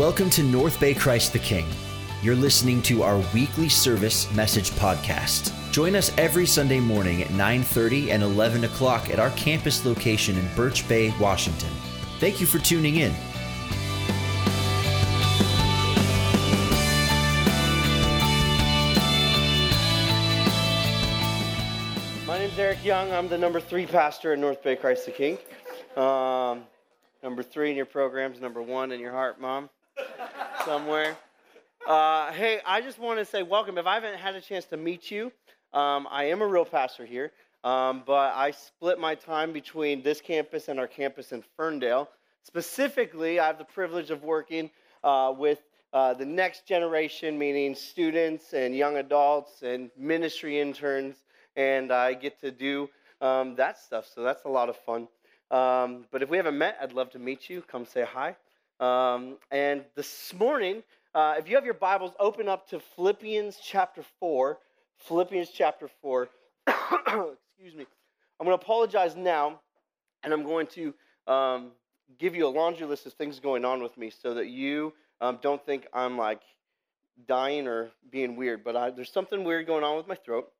Welcome to North Bay Christ the King. You're listening to our weekly service message podcast. Join us every Sunday morning at 9:30 and 11 o'clock at our campus location in Birch Bay, Washington. Thank you for tuning in. My name's Eric Young. I'm the number three pastor at North Bay Christ the King. Um, number three in your programs, number one in your heart, Mom, somewhere. Uh, hey, I just want to say welcome. If I haven't had a chance to meet you, um, I am a real pastor here, um, but I split my time between this campus and our campus in Ferndale. Specifically, I have the privilege of working uh, with uh, the next generation, meaning students and young adults and ministry interns, and I get to do um, that stuff. So that's a lot of fun. Um, but if we haven't met, I'd love to meet you. Come say hi. Um, and this morning, uh, if you have your Bibles, open up to Philippians chapter 4. Philippians chapter 4. Excuse me. I'm going to apologize now, and I'm going to um, give you a laundry list of things going on with me so that you um, don't think I'm like dying or being weird. But I, there's something weird going on with my throat,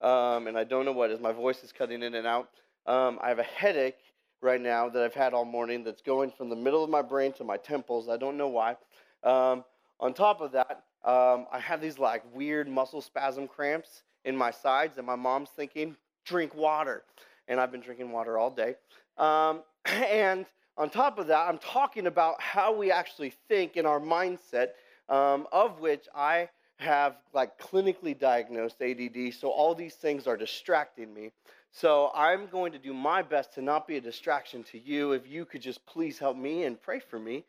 um, and I don't know what is. My voice is cutting in and out. Um, I have a headache right now that I've had all morning that's going from the middle of my brain to my temples. I don't know why. Um, on top of that, um, I have these like weird muscle spasm cramps in my sides, and my mom's thinking, drink water. And I've been drinking water all day. Um, and on top of that, I'm talking about how we actually think in our mindset, um, of which I have like clinically diagnosed ADD. So all these things are distracting me. So I'm going to do my best to not be a distraction to you. If you could just please help me and pray for me.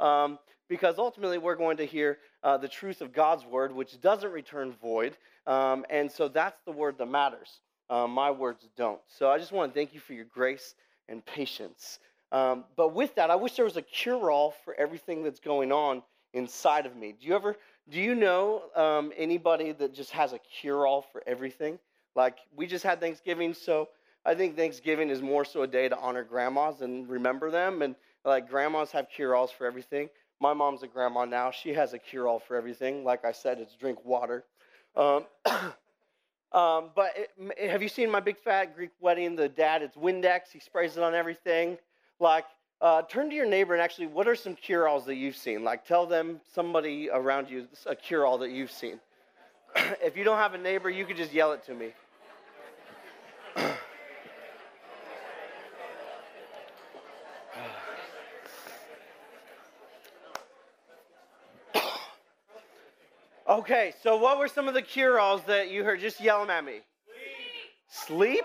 Um, because ultimately we're going to hear uh, the truth of God's word, which doesn't return void. Um, and so that's the word that matters. Uh, my words don't. So I just want to thank you for your grace and patience. Um, but with that, I wish there was a cure all for everything that's going on inside of me. Do you ever, do you know um, anybody that just has a cure all for everything? Like, we just had Thanksgiving, so I think Thanksgiving is more so a day to honor grandmas and remember them. And like, grandmas have cure alls for everything. My mom's a grandma now. She has a cure all for everything. Like I said, it's drink water. Um, um, but it, have you seen my big fat Greek wedding? The dad, it's Windex. He sprays it on everything. Like, uh, turn to your neighbor and actually, what are some cure alls that you've seen? Like, tell them somebody around you a cure all that you've seen. if you don't have a neighbor, you could just yell it to me. Okay, so what were some of the cure alls that you heard? Just yell them at me. Sleep. Sleep?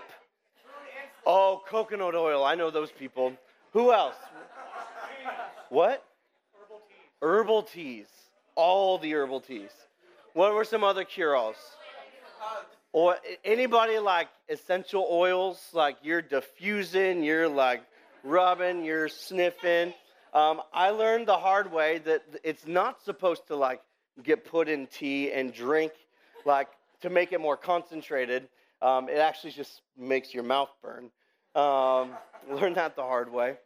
Oh, coconut oil. I know those people. Who else? What? Herbal teas. Herbal teas. All the herbal teas. What were some other cure alls? Or anybody like essential oils, like you're diffusing, you're like rubbing, you're sniffing. Um, I learned the hard way that it's not supposed to like get put in tea and drink, like to make it more concentrated. Um, it actually just makes your mouth burn. Um, learned that the hard way.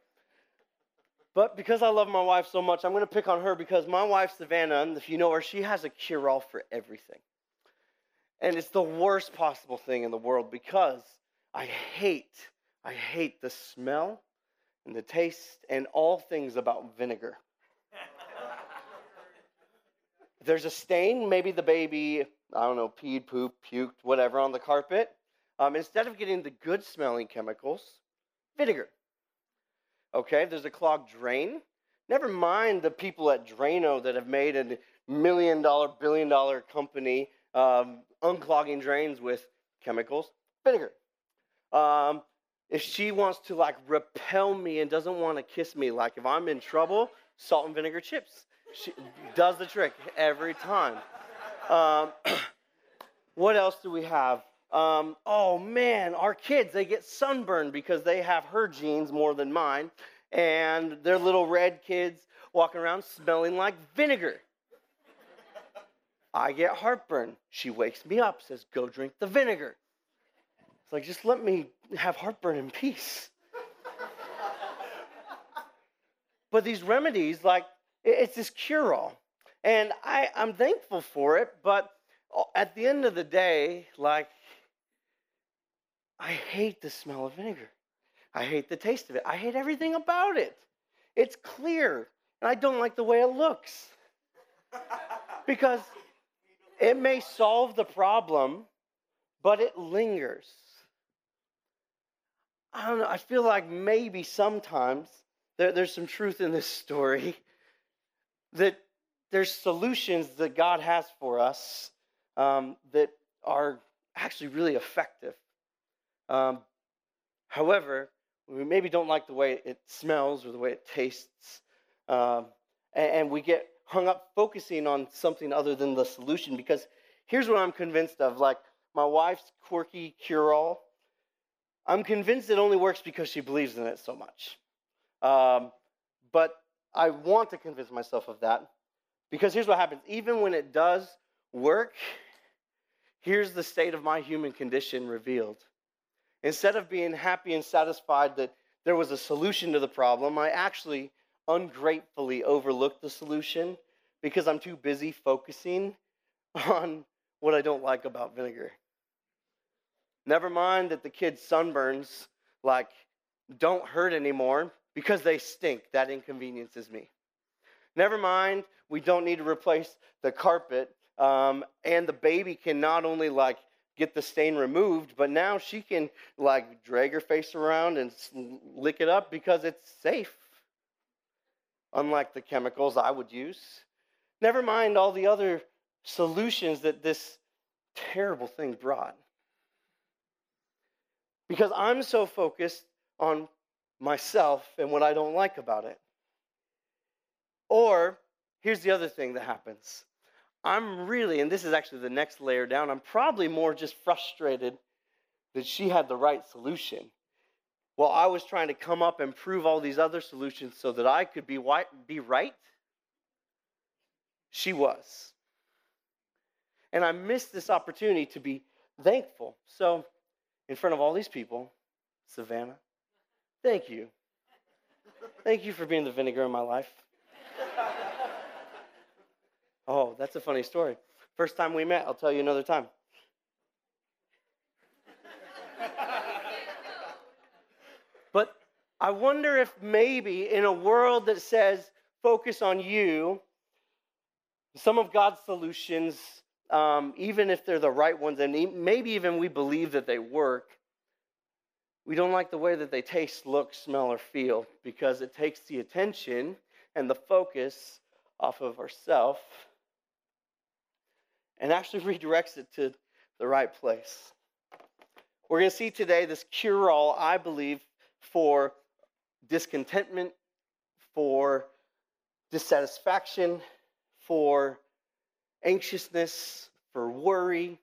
But because I love my wife so much, I'm going to pick on her because my wife, Savannah, if you know her, she has a cure all for everything. And it's the worst possible thing in the world because I hate, I hate the smell and the taste and all things about vinegar. There's a stain, maybe the baby, I don't know, peed, pooped, puked, whatever on the carpet. Um, instead of getting the good smelling chemicals, vinegar. Okay, there's a clogged drain. Never mind the people at Drano that have made a million dollar, billion dollar company um, unclogging drains with chemicals, vinegar. Um, if she wants to like repel me and doesn't want to kiss me, like if I'm in trouble, salt and vinegar chips. She does the trick every time. Um, what else do we have? Um, oh man, our kids, they get sunburned because they have her genes more than mine. And they're little red kids walking around smelling like vinegar. I get heartburn. She wakes me up, says, Go drink the vinegar. It's like, just let me have heartburn in peace. but these remedies, like it's this cure all. And I, I'm thankful for it, but at the end of the day, like, I hate the smell of vinegar. I hate the taste of it. I hate everything about it. It's clear, and I don't like the way it looks. because it may solve the problem, but it lingers. I don't know. I feel like maybe sometimes there, there's some truth in this story that there's solutions that God has for us um, that are actually really effective. Um, however, we maybe don't like the way it smells or the way it tastes, um, and, and we get hung up focusing on something other than the solution. Because here's what I'm convinced of: like my wife's quirky cure-all, I'm convinced it only works because she believes in it so much. Um, but I want to convince myself of that because here's what happens: even when it does work, here's the state of my human condition revealed. Instead of being happy and satisfied that there was a solution to the problem, I actually ungratefully overlooked the solution because I'm too busy focusing on what I don't like about vinegar. Never mind that the kids' sunburns like don't hurt anymore because they stink. That inconveniences me. Never mind, we don't need to replace the carpet, um, and the baby can not only like get the stain removed, but now she can like drag her face around and lick it up because it's safe. Unlike the chemicals I would use. Never mind all the other solutions that this terrible thing brought. Because I'm so focused on myself and what I don't like about it. Or here's the other thing that happens I'm really, and this is actually the next layer down, I'm probably more just frustrated that she had the right solution. While I was trying to come up and prove all these other solutions so that I could be, white, be right, she was. And I missed this opportunity to be thankful. So, in front of all these people, Savannah, thank you. Thank you for being the vinegar in my life. Oh, that's a funny story. First time we met, I'll tell you another time. but I wonder if maybe in a world that says focus on you, some of God's solutions, um, even if they're the right ones, and maybe even we believe that they work, we don't like the way that they taste, look, smell, or feel because it takes the attention and the focus off of ourselves and actually redirects it to the right place. We're going to see today this cure all, I believe, for discontentment, for dissatisfaction, for anxiousness, for worry,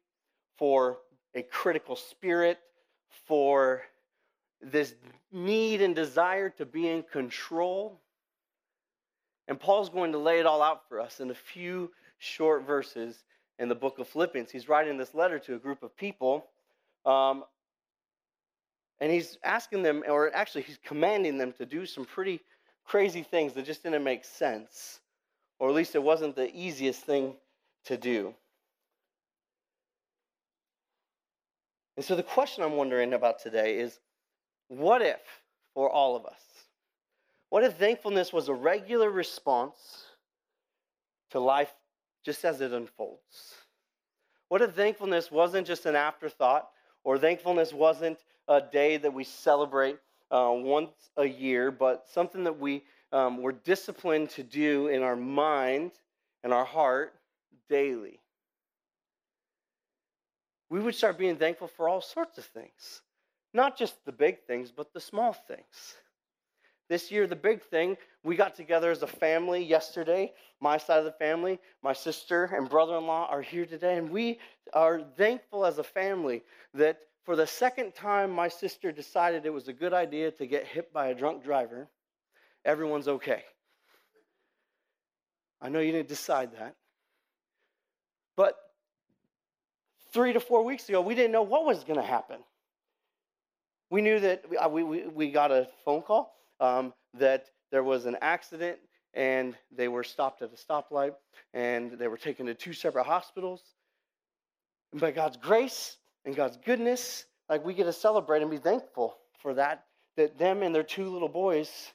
for a critical spirit, for this need and desire to be in control. And Paul's going to lay it all out for us in a few short verses in the book of Philippians. He's writing this letter to a group of people. Um, and he's asking them, or actually, he's commanding them to do some pretty crazy things that just didn't make sense. Or at least it wasn't the easiest thing to do. And so the question I'm wondering about today is what if for all of us? What if thankfulness was a regular response to life just as it unfolds. What if thankfulness wasn't just an afterthought, or thankfulness wasn't a day that we celebrate uh, once a year, but something that we um, were disciplined to do in our mind and our heart daily? We would start being thankful for all sorts of things, not just the big things, but the small things. This year, the big thing, we got together as a family yesterday. My side of the family, my sister and brother in law are here today, and we are thankful as a family that for the second time my sister decided it was a good idea to get hit by a drunk driver. Everyone's okay. I know you didn't decide that. But three to four weeks ago, we didn't know what was going to happen. We knew that uh, we, we, we got a phone call um, that there was an accident and they were stopped at a stoplight, and they were taken to two separate hospitals. And by God's grace and God's goodness, like we get to celebrate and be thankful for that, that them and their two little boys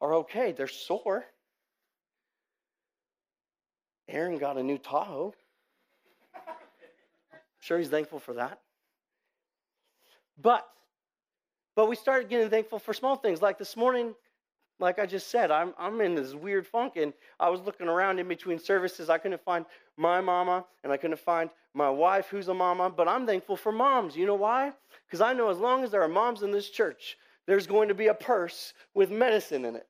are okay. They're sore. Aaron got a new Tahoe. sure he's thankful for that. But but we started getting thankful for small things. Like this morning, like I just said, I'm, I'm in this weird funk, and I was looking around in between services. I couldn't find my mama, and I couldn't find my wife, who's a mama, but I'm thankful for moms. You know why? Because I know as long as there are moms in this church, there's going to be a purse with medicine in it.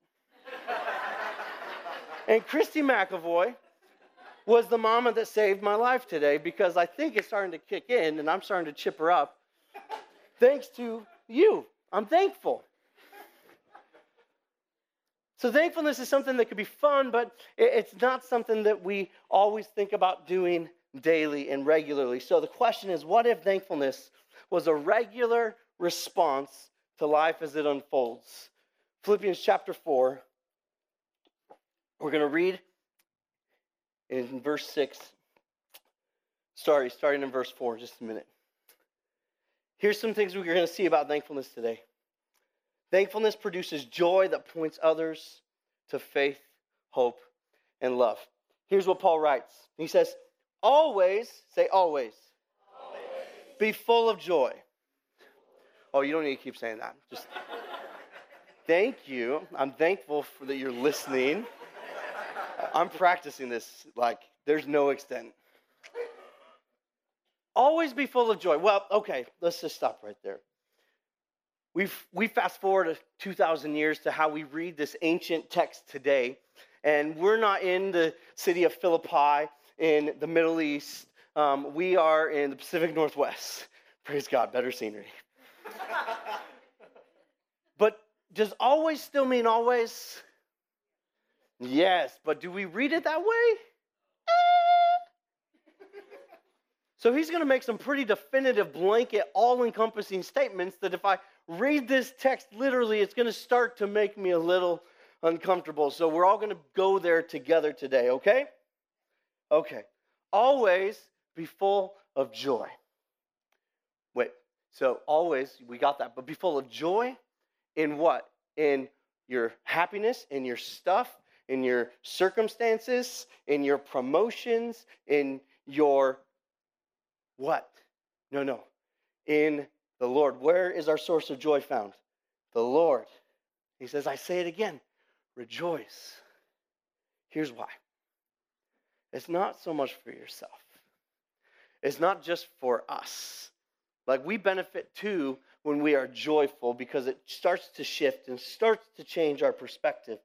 and Christy McAvoy was the mama that saved my life today because I think it's starting to kick in, and I'm starting to chip her up. Thanks to you. I'm thankful. So, thankfulness is something that could be fun, but it's not something that we always think about doing daily and regularly. So, the question is what if thankfulness was a regular response to life as it unfolds? Philippians chapter 4, we're going to read in verse 6. Sorry, starting in verse 4, just a minute. Here's some things we're going to see about thankfulness today. Thankfulness produces joy that points others to faith, hope, and love. Here's what Paul writes He says, Always, say always, always. be full of joy. Oh, you don't need to keep saying that. Just thank you. I'm thankful for that you're listening. I'm practicing this like there's no extent. Always be full of joy. Well, okay, let's just stop right there. We've, we fast forward 2,000 years to how we read this ancient text today, and we're not in the city of Philippi in the Middle East. Um, we are in the Pacific Northwest. Praise God, better scenery. but does always still mean always? Yes, but do we read it that way? So he's going to make some pretty definitive, blanket, all encompassing statements that if I read this text literally, it's going to start to make me a little uncomfortable. So we're all going to go there together today, okay? Okay. Always be full of joy. Wait, so always, we got that, but be full of joy in what? In your happiness, in your stuff, in your circumstances, in your promotions, in your what? No, no. In the Lord. Where is our source of joy found? The Lord. He says, I say it again rejoice. Here's why it's not so much for yourself, it's not just for us. Like we benefit too when we are joyful because it starts to shift and starts to change our perspective.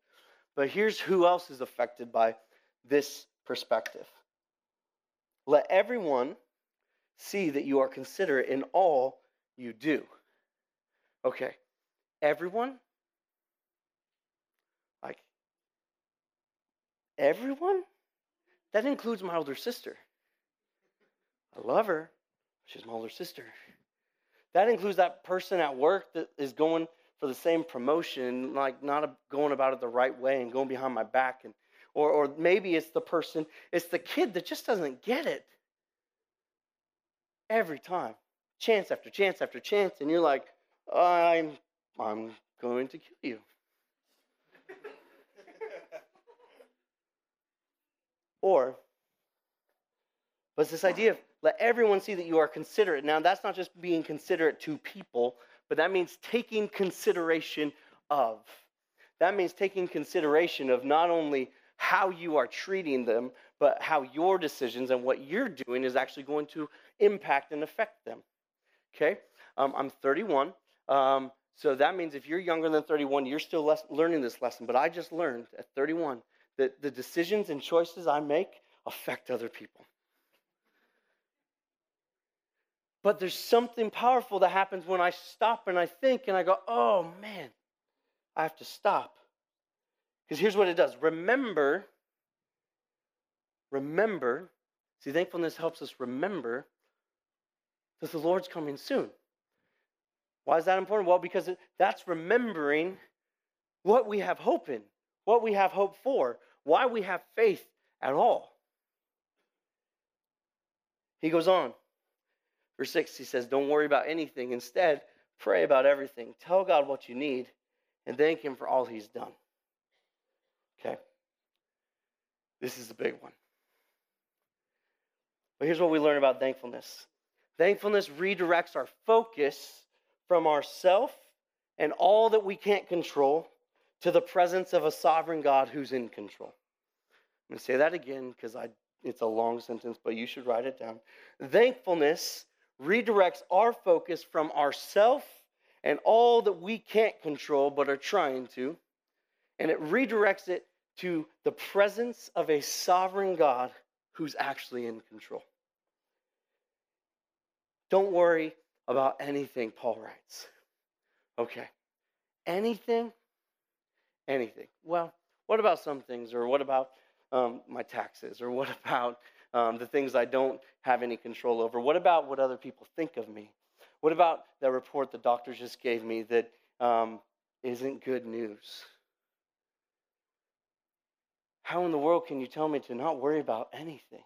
But here's who else is affected by this perspective. Let everyone see that you are considerate in all you do. Okay, everyone? Like, everyone? That includes my older sister. I love her. She's my older sister. That includes that person at work that is going for the same promotion, like not going about it the right way and going behind my back. And, or, or maybe it's the person, it's the kid that just doesn't get it every time, chance after chance after chance, and you're like, I'm, I'm going to kill you. or, but it's this idea of let everyone see that you are considerate. Now, that's not just being considerate to people, but that means taking consideration of. That means taking consideration of not only how you are treating them, but how your decisions and what you're doing is actually going to impact and affect them. Okay? Um, I'm 31. Um, so that means if you're younger than 31, you're still less, learning this lesson. But I just learned at 31 that the decisions and choices I make affect other people. But there's something powerful that happens when I stop and I think and I go, oh man, I have to stop. Because here's what it does remember, remember, see, thankfulness helps us remember that the Lord's coming soon. Why is that important? Well, because that's remembering what we have hope in. what we have hope for, why we have faith at all. He goes on. Verse 6, he says, Don't worry about anything. Instead, pray about everything. Tell God what you need and thank Him for all He's done. Okay? This is the big one. But here's what we learn about thankfulness thankfulness redirects our focus from ourself and all that we can't control to the presence of a sovereign God who's in control. I'm going to say that again because it's a long sentence, but you should write it down. Thankfulness redirects our focus from ourself and all that we can't control but are trying to, and it redirects it to the presence of a sovereign God who's actually in control. Don't worry about anything, Paul writes. Okay. Anything? Anything. Well, what about some things? Or what about um, my taxes? Or what about um, the things I don't have any control over? What about what other people think of me? What about that report the doctor just gave me that um, not good news? How in the world can you tell me to not worry about anything?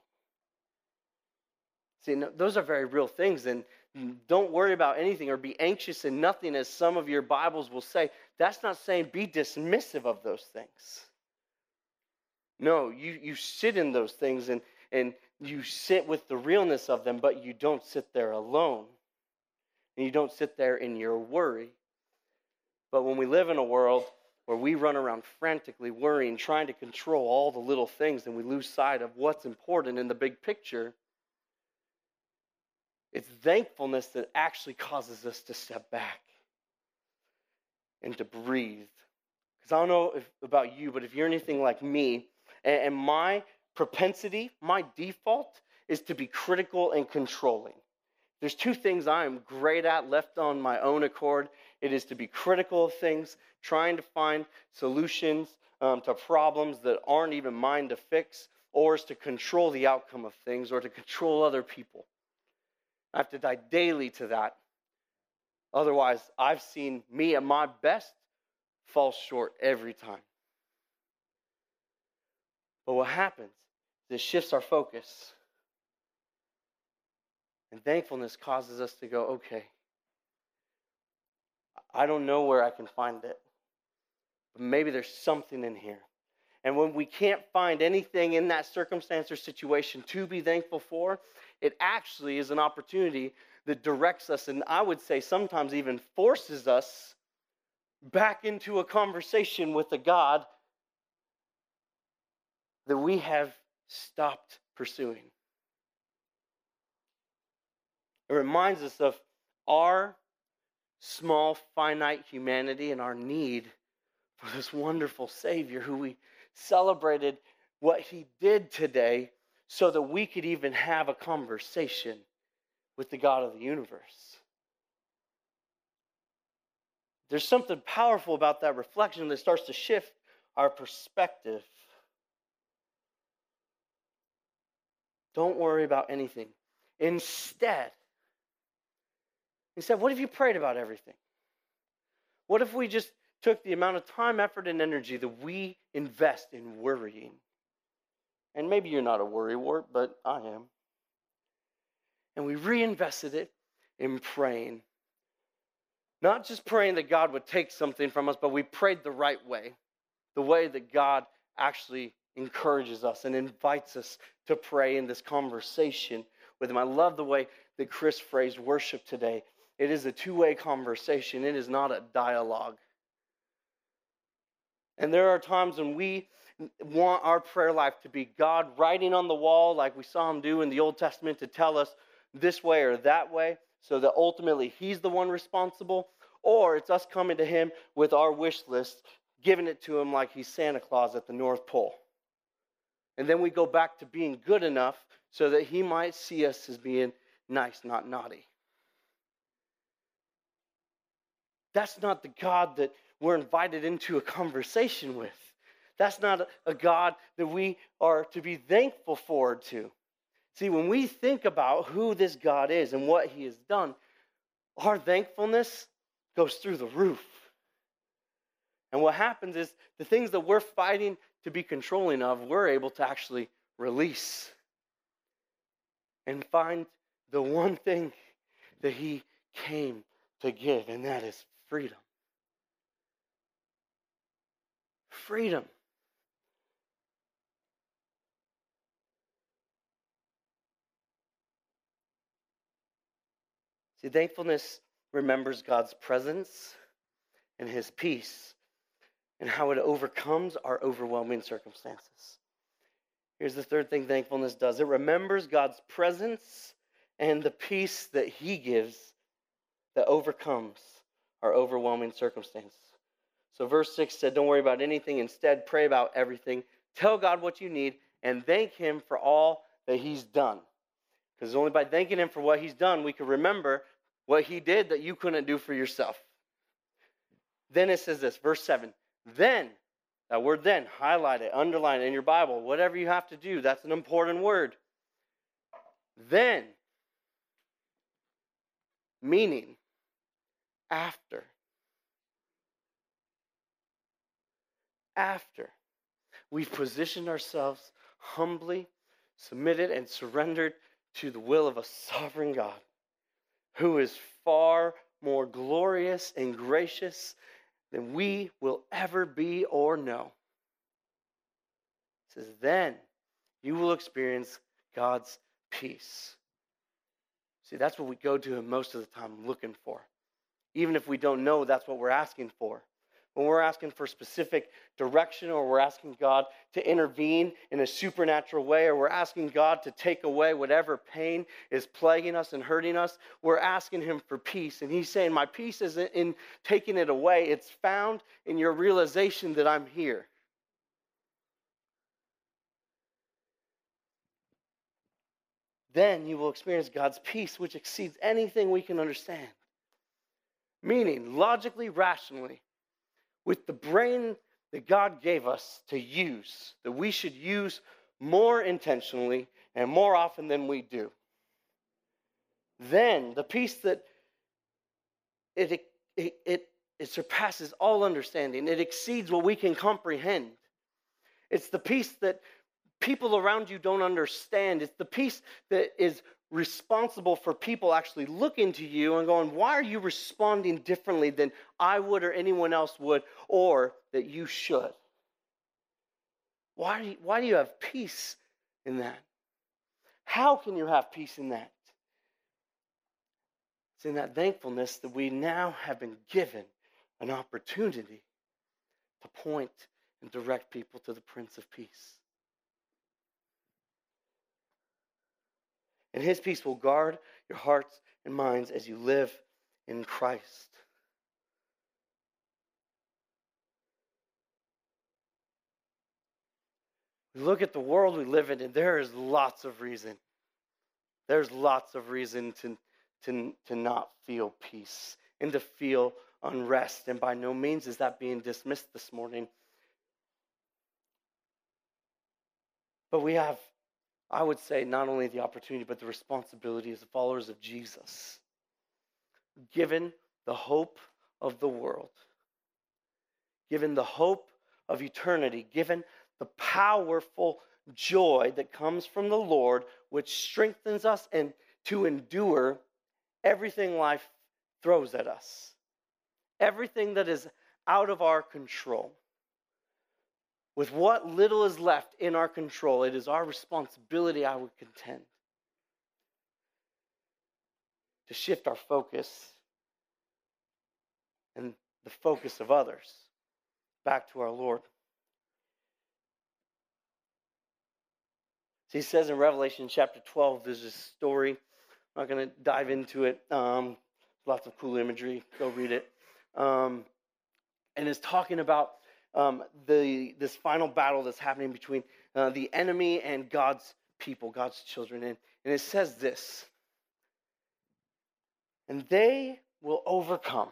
See, no, those are very real things, and hmm. don't worry about anything or be anxious in nothing, as some of your Bibles will say. That's not saying be dismissive of those things. No, you, you sit in those things and, and you sit with the realness of them, but you don't sit there alone. And you don't sit there in your worry. But when we live in a world where we run around frantically worrying, trying to control all the little things, and we lose sight of what's important in the big picture, it's thankfulness that actually causes us to step back and to breathe. Because I don't know if, about you, but if you're anything like me, and, and my propensity, my default, is to be critical and controlling. There's two things I am great at left on my own accord. It is to be critical of things, trying to find solutions um, to problems that aren't even mine to fix, or is to control the outcome of things or to control other people. I have to die daily to that. Otherwise, I've seen me at my best fall short every time. But what happens is it shifts our focus. And thankfulness causes us to go, okay, I don't know where I can find it, but maybe there's something in here. And when we can't find anything in that circumstance or situation to be thankful for, it actually is an opportunity that directs us, and I would say sometimes even forces us back into a conversation with a God that we have stopped pursuing. It reminds us of our small, finite humanity and our need for this wonderful Savior who we celebrated what he did today so that we could even have a conversation with the God of the universe. There's something powerful about that reflection that starts to shift our perspective. Don't worry about anything. Instead, instead, what if you prayed about everything? What if we just took the amount of time, effort, and energy that we invest in worrying and maybe you're not a worrywart, but I am. And we reinvested it in praying. Not just praying that God would take something from us, but we prayed the right way, the way that God actually encourages us and invites us to pray in this conversation with Him. I love the way that Chris phrased worship today. It is a two way conversation, it is not a dialogue. And there are times when we want our prayer life to be God writing on the wall, like we saw him do in the Old Testament, to tell us this way or that way, so that ultimately he's the one responsible, or it's us coming to him with our wish list, giving it to him like he's Santa Claus at the North Pole. And then we go back to being good enough so that he might see us as being nice, not naughty. That's not the God that we're invited into a conversation with. That's not a God that we are to be thankful for to. See, when we think about who this God is and what he has done, our thankfulness goes through the roof. And what happens is the things that we're fighting to be controlling of, we're able to actually release and find the one thing that He came to give, and that is freedom. Freedom. See, thankfulness remembers God's presence and his peace and how it overcomes our overwhelming circumstances. Here's the third thing thankfulness does it remembers God's presence and the peace that he gives that overcomes our overwhelming circumstances. So, verse 6 said, Don't worry about anything. Instead, pray about everything. Tell God what you need and thank Him for all that He's done. Because only by thanking Him for what He's done, we can remember what He did that you couldn't do for yourself. Then it says this, verse 7 Then, that word then, highlight it, underline it in your Bible, whatever you have to do, that's an important word. Then, meaning after. After we've positioned ourselves humbly, submitted, and surrendered to the will of a sovereign God who is far more glorious and gracious than we will ever be or know. It says, then you will experience God's peace. See, that's what we go to Him most of the time looking for. Even if we don't know that's what we're asking for when we're asking for specific direction or we're asking God to intervene in a supernatural way or we're asking God to take away whatever pain is plaguing us and hurting us, we're asking Him for peace. And He's saying, My peace isn't in taking it away, it's found in your realization that I'm here. Then you will experience God's peace, which exceeds anything we can understand. Meaning, logically, rationally, with the brain that God gave us to use, that we should use more intentionally and more often than we do. Then the peace that it, it, it, it surpasses all understanding, it exceeds what we can comprehend. It's the peace that people around you don't understand. It's the peace that is responsible for people actually looking to you and going, Why are you responding differently than I would or anyone else would, or that you should? Why do you, why do you have peace in that? How can you have peace in that? It's in that thankfulness that we now have been given an opportunity to point and direct people to the Prince of Peace. And his peace will guard your hearts and minds as you live in Christ. We look at the world we live in, and there is lots of reason. There's lots of reason to, to, to not feel peace and to feel unrest. And by no means is that being dismissed this morning. But we have I would say not only the opportunity, but the responsibility as followers of Jesus, given the hope of the world, given the hope of eternity, given the powerful joy that comes from the Lord, which strengthens us and to endure everything life throws at us, everything that is out of our control. With what little is left in our control, it is our responsibility, I would contend, to shift our focus and the focus of others back to our Lord. So he says in Revelation chapter 12, there's a story. I'm not going to dive into it. Um, lots of cool imagery. Go read it. Um, and it's talking about um, the, this final battle that's happening between uh, the enemy and God's people, God's children. And, and it says this And they will overcome.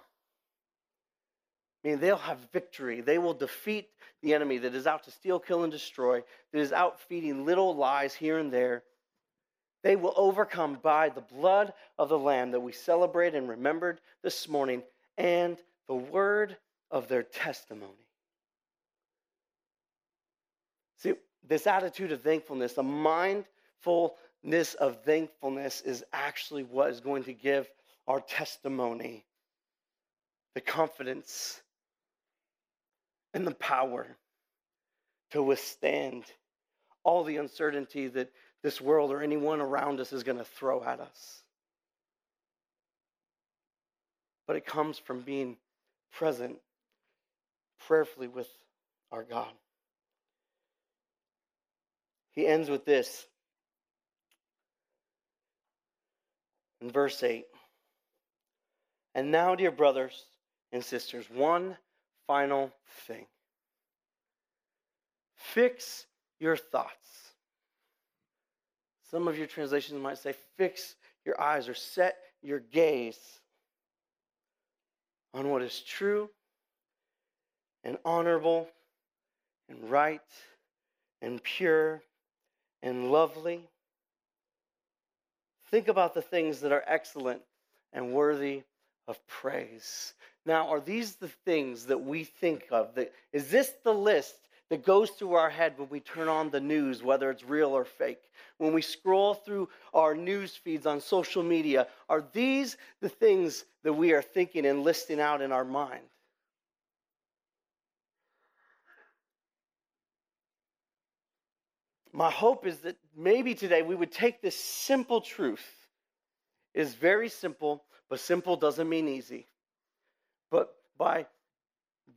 I mean, they'll have victory. They will defeat the enemy that is out to steal, kill, and destroy, that is out feeding little lies here and there. They will overcome by the blood of the Lamb that we celebrate and remembered this morning and the word of their testimony. This attitude of thankfulness, a mindfulness of thankfulness, is actually what is going to give our testimony the confidence and the power to withstand all the uncertainty that this world or anyone around us is going to throw at us. But it comes from being present prayerfully with our God. He ends with this in verse 8. And now, dear brothers and sisters, one final thing. Fix your thoughts. Some of your translations might say, fix your eyes or set your gaze on what is true and honorable and right and pure and lovely. Think about the things that are excellent and worthy of praise. Now, are these the things that we think of? That, is this the list that goes through our head when we turn on the news, whether it's real or fake? When we scroll through our news feeds on social media, are these the things that we are thinking and listing out in our mind? My hope is that maybe today we would take this simple truth. It is very simple, but simple doesn't mean easy. But by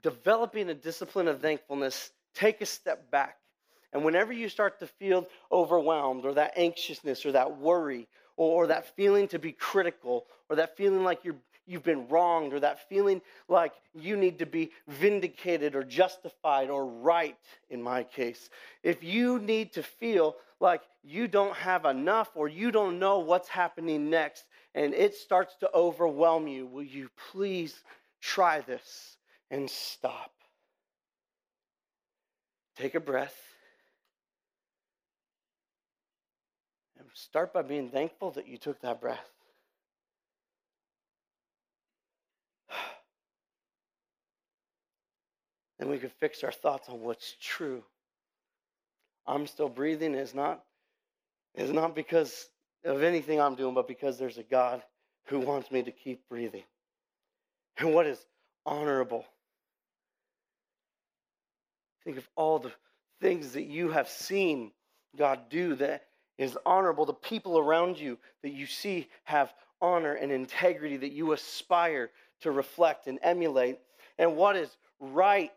developing a discipline of thankfulness, take a step back. And whenever you start to feel overwhelmed, or that anxiousness, or that worry, or, or that feeling to be critical, or that feeling like you're you've been wronged or that feeling like you need to be vindicated or justified or right in my case if you need to feel like you don't have enough or you don't know what's happening next and it starts to overwhelm you will you please try this and stop. Take a breath. And start by being thankful that you took that breath. Then we can fix our thoughts on what's true. I'm still breathing is not is not because of anything I'm doing, but because there's a God who wants me to keep breathing and what is honorable. Think of all the things that you have seen God do that is honorable. The people around you that you see have honor and integrity that you aspire to reflect and emulate. And what is right.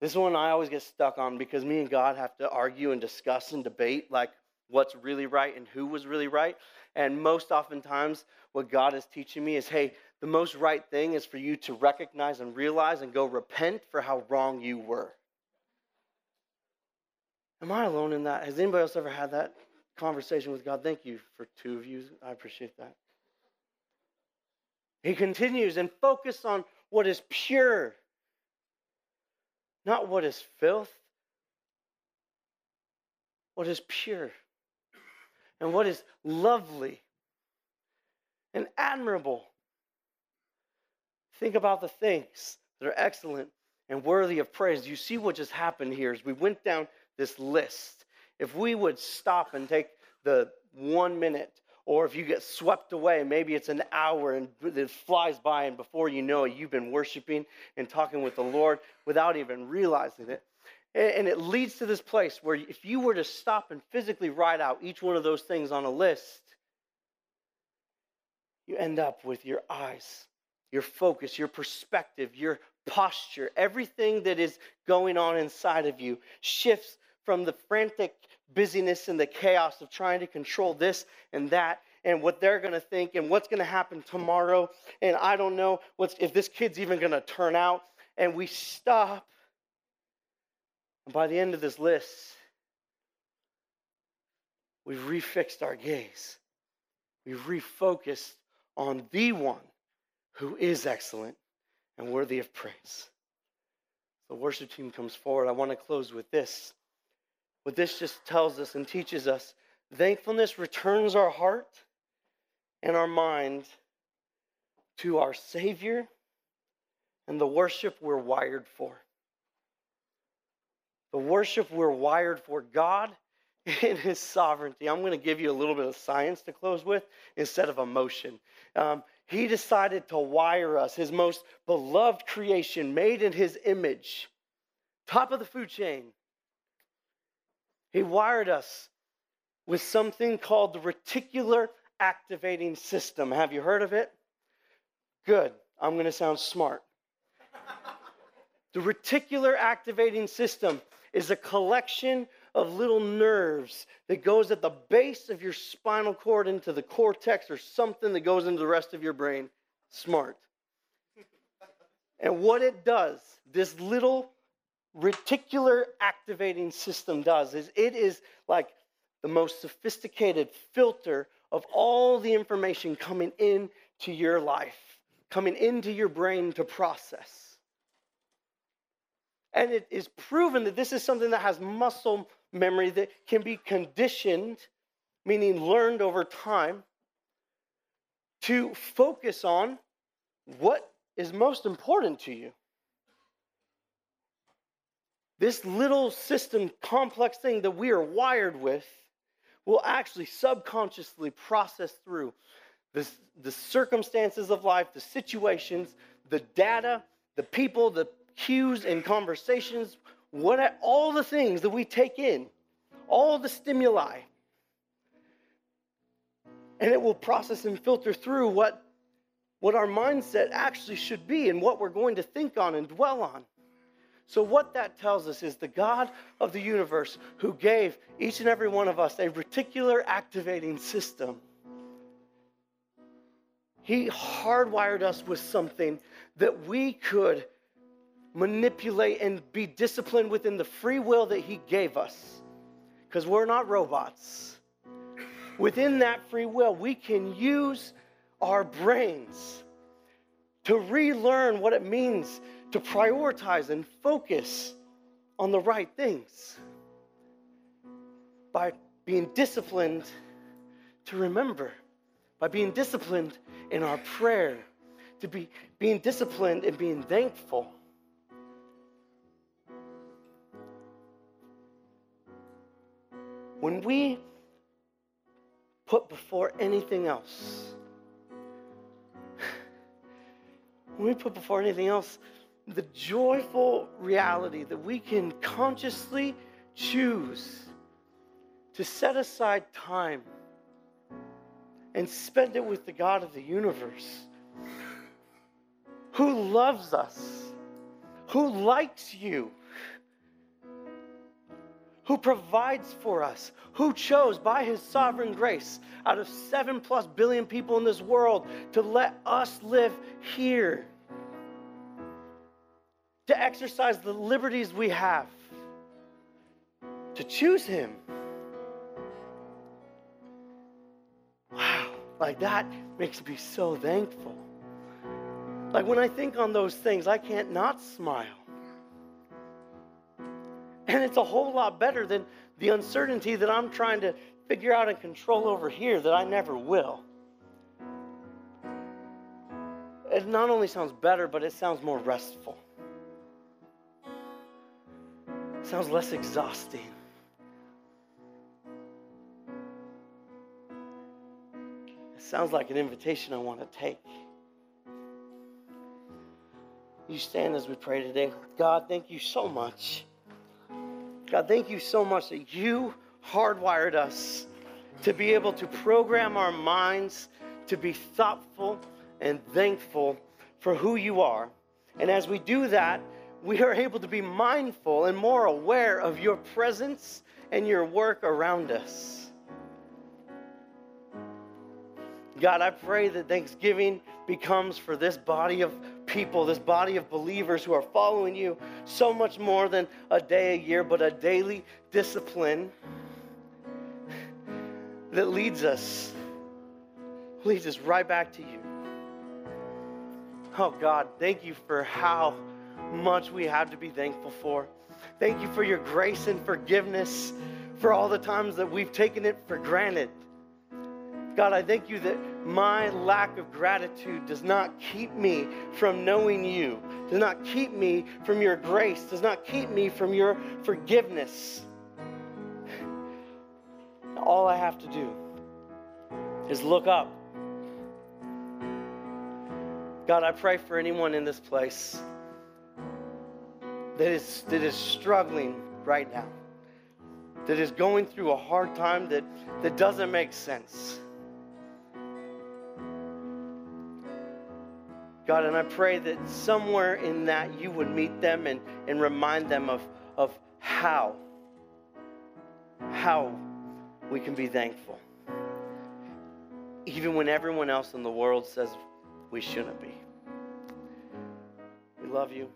This one I always get stuck on because me and God have to argue and discuss and debate like what's really right and who was really right. And most oftentimes, what God is teaching me is hey, the most right thing is for you to recognize and realize and go repent for how wrong you were. Am I alone in that? Has anybody else ever had that conversation with God? Thank you for two of you. I appreciate that. He continues and focus on what is pure, not what is filth, what is pure and what is lovely and admirable. Think about the things that are excellent and worthy of praise. You see what just happened here as we went down this list. If we would stop and take the one minute, or if you get swept away, maybe it's an hour and it flies by, and before you know it, you've been worshiping and talking with the Lord without even realizing it. And it leads to this place where if you were to stop and physically write out each one of those things on a list, you end up with your eyes, your focus, your perspective, your posture, everything that is going on inside of you shifts from the frantic busyness and the chaos of trying to control this and that and what they're going to think and what's going to happen tomorrow and I don't know what's if this kid's even going to turn out and we stop and by the end of this list, we've refixed our gaze. We've refocused on the one who is excellent and worthy of praise. The worship team comes forward. I want to close with this. What this just tells us and teaches us thankfulness returns our heart and our mind to our Savior and the worship we're wired for. the worship we're wired for God in His sovereignty. I'm going to give you a little bit of science to close with instead of emotion. Um, he decided to wire us, His most beloved creation, made in His image, top of the food chain. He wired us with something called the reticular activating system. Have you heard of it? Good. I'm going to sound smart. the reticular activating system is a collection of little nerves that goes at the base of your spinal cord into the cortex or something that goes into the rest of your brain. Smart. And what it does, this little reticular activating system does, is it is like the most sophisticated filter of all the information coming into your life, coming into your brain to process. And it is proven that this is something that has muscle memory that can be conditioned, meaning learned over time, to focus on what is most important to you. This little system, complex thing that we are wired with, will actually subconsciously process through the, the circumstances of life, the situations, the data, the people, the cues and conversations, what all the things that we take in, all the stimuli. And it will process and filter through what, what our mindset actually should be and what we're going to think on and dwell on. So, what that tells us is the God of the universe who gave each and every one of us a reticular activating system. He hardwired us with something that we could manipulate and be disciplined within the free will that He gave us. Because we're not robots. Within that free will, we can use our brains to relearn what it means to prioritize and focus on the right things by being disciplined to remember, by being disciplined in our prayer, to be being disciplined and being thankful. When we put before anything else, when we put before anything else the joyful reality that we can consciously choose to set aside time and spend it with the God of the universe who loves us, who likes you, who provides for us, who chose by his sovereign grace out of seven plus billion people in this world to let us live here, to exercise the liberties we have, to choose him. Wow, like that makes me so thankful. Like when I think on those things, I can't not smile. And it's a whole lot better than the uncertainty that I'm trying to figure out and control over here that I never will. It not only sounds better, but it sounds more restful. Sounds less exhausting. It sounds like an invitation I want to take. You stand as we pray today. God, thank you so much God, thank you so much that you hardwired us to be able to program our minds to be thoughtful and thankful for who you are. And as we do that, we are able to be mindful and more aware of your presence and your work around us. God, I pray that Thanksgiving becomes for this body of people, this body of believers who are following you so much more than a day a year, but a daily discipline that leads us, leads us right back to you. Oh God, thank you for how much we have to be thankful for. Thank you for your grace and forgiveness for all the times that we've taken it for granted. God, I thank you that my lack of gratitude does not keep me from knowing you does not keep me from your grace, does not keep me from your forgiveness. All I have to do is look up. God, I pray for anyone in this place that is, that is struggling right now, that is going through a hard time that, that doesn't make sense. God, and I pray that somewhere in that you would meet them and, and remind them of, of how, how we can be thankful. Even when everyone else in the world says we shouldn't be. We love you.